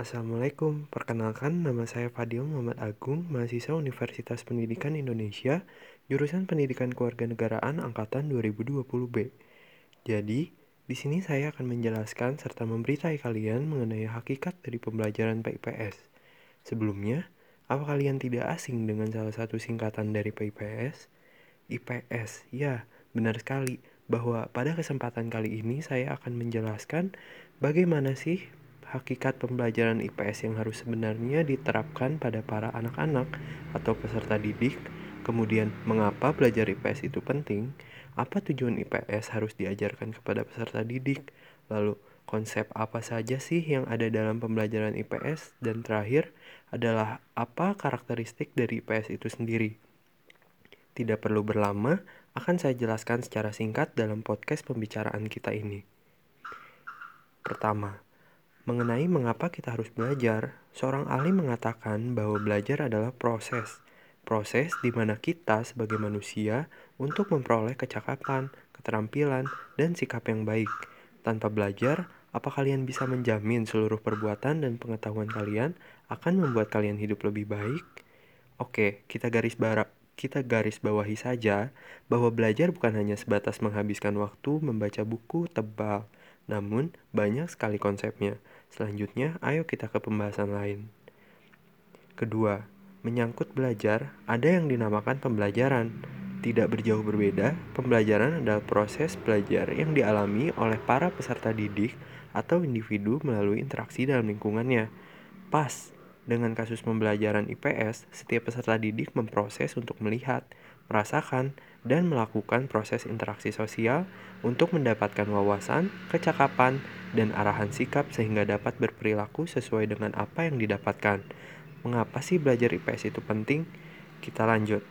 Assalamualaikum, perkenalkan nama saya Fadil Muhammad Agung, mahasiswa Universitas Pendidikan Indonesia, jurusan Pendidikan Kewarganegaraan angkatan 2020B. Jadi, di sini saya akan menjelaskan serta memberitahu kalian mengenai hakikat dari pembelajaran PIPS. Sebelumnya, apa kalian tidak asing dengan salah satu singkatan dari PIPS? IPS, ya, benar sekali bahwa pada kesempatan kali ini saya akan menjelaskan bagaimana sih hakikat pembelajaran IPS yang harus sebenarnya diterapkan pada para anak-anak atau peserta didik, kemudian mengapa belajar IPS itu penting, apa tujuan IPS harus diajarkan kepada peserta didik, lalu konsep apa saja sih yang ada dalam pembelajaran IPS, dan terakhir adalah apa karakteristik dari IPS itu sendiri. Tidak perlu berlama, akan saya jelaskan secara singkat dalam podcast pembicaraan kita ini. Pertama, Mengenai mengapa kita harus belajar, seorang ahli mengatakan bahwa belajar adalah proses. Proses di mana kita sebagai manusia untuk memperoleh kecakapan, keterampilan, dan sikap yang baik. Tanpa belajar, apa kalian bisa menjamin seluruh perbuatan dan pengetahuan kalian akan membuat kalian hidup lebih baik? Oke, kita garis barak kita garis bawahi saja bahwa belajar bukan hanya sebatas menghabiskan waktu membaca buku tebal, namun banyak sekali konsepnya. Selanjutnya, ayo kita ke pembahasan lain. Kedua, menyangkut belajar, ada yang dinamakan pembelajaran. Tidak berjauh berbeda, pembelajaran adalah proses belajar yang dialami oleh para peserta didik atau individu melalui interaksi dalam lingkungannya. Pas, dengan kasus pembelajaran IPS, setiap peserta didik memproses untuk melihat, merasakan, dan melakukan proses interaksi sosial untuk mendapatkan wawasan, kecakapan, dan arahan sikap sehingga dapat berperilaku sesuai dengan apa yang didapatkan. Mengapa sih belajar IPS itu penting? Kita lanjut.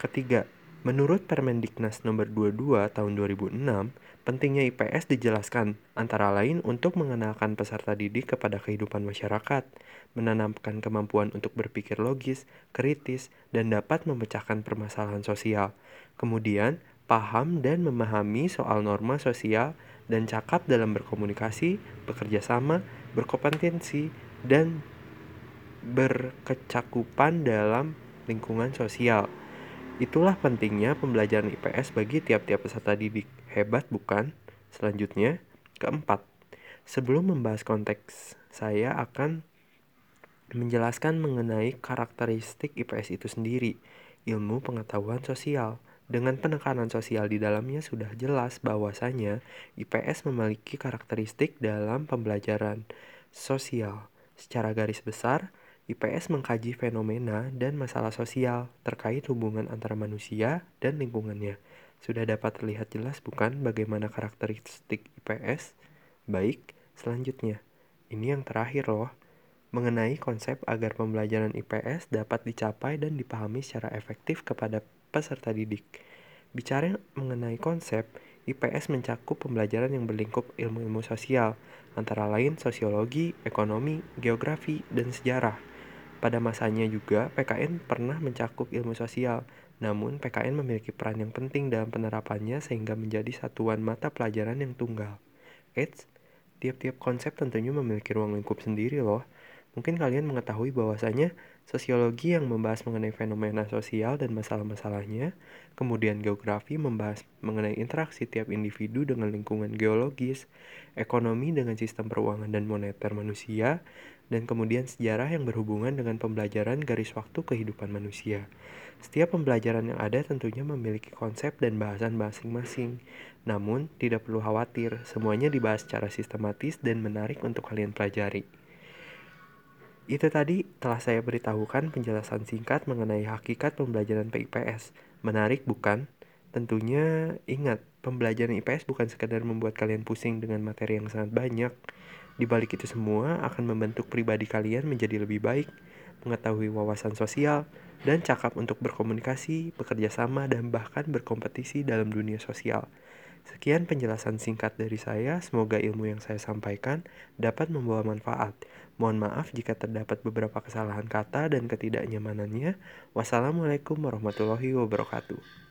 Ketiga, menurut Permendiknas nomor 22 tahun 2006, pentingnya IPS dijelaskan antara lain untuk mengenalkan peserta didik kepada kehidupan masyarakat, menanamkan kemampuan untuk berpikir logis, kritis, dan dapat memecahkan permasalahan sosial. Kemudian, paham dan memahami soal norma sosial dan cakap dalam berkomunikasi, bekerja sama, berkompetensi, dan berkecakupan dalam lingkungan sosial. Itulah pentingnya pembelajaran IPS bagi tiap-tiap peserta didik. Hebat bukan? Selanjutnya, keempat. Sebelum membahas konteks, saya akan menjelaskan mengenai karakteristik IPS itu sendiri, ilmu pengetahuan sosial. Dengan penekanan sosial di dalamnya sudah jelas bahwasanya IPS memiliki karakteristik dalam pembelajaran sosial. Secara garis besar, IPS mengkaji fenomena dan masalah sosial terkait hubungan antara manusia dan lingkungannya. Sudah dapat terlihat jelas bukan bagaimana karakteristik IPS? Baik, selanjutnya. Ini yang terakhir loh mengenai konsep agar pembelajaran IPS dapat dicapai dan dipahami secara efektif kepada peserta didik. Bicara mengenai konsep, IPS mencakup pembelajaran yang berlingkup ilmu-ilmu sosial, antara lain sosiologi, ekonomi, geografi, dan sejarah. Pada masanya juga, PKN pernah mencakup ilmu sosial, namun PKN memiliki peran yang penting dalam penerapannya sehingga menjadi satuan mata pelajaran yang tunggal. Eits, tiap-tiap konsep tentunya memiliki ruang lingkup sendiri loh. Mungkin kalian mengetahui bahwasanya sosiologi yang membahas mengenai fenomena sosial dan masalah-masalahnya, kemudian geografi membahas mengenai interaksi tiap individu dengan lingkungan geologis, ekonomi dengan sistem peruangan dan moneter manusia, dan kemudian sejarah yang berhubungan dengan pembelajaran garis waktu kehidupan manusia. Setiap pembelajaran yang ada tentunya memiliki konsep dan bahasan masing-masing. Namun, tidak perlu khawatir, semuanya dibahas secara sistematis dan menarik untuk kalian pelajari. Itu tadi telah saya beritahukan penjelasan singkat mengenai hakikat pembelajaran PIPS. Menarik bukan? Tentunya ingat, pembelajaran IPS bukan sekadar membuat kalian pusing dengan materi yang sangat banyak. Di balik itu semua akan membentuk pribadi kalian menjadi lebih baik, mengetahui wawasan sosial, dan cakap untuk berkomunikasi, bekerja sama, dan bahkan berkompetisi dalam dunia sosial. Sekian penjelasan singkat dari saya. Semoga ilmu yang saya sampaikan dapat membawa manfaat. Mohon maaf jika terdapat beberapa kesalahan kata dan ketidaknyamanannya. Wassalamualaikum warahmatullahi wabarakatuh.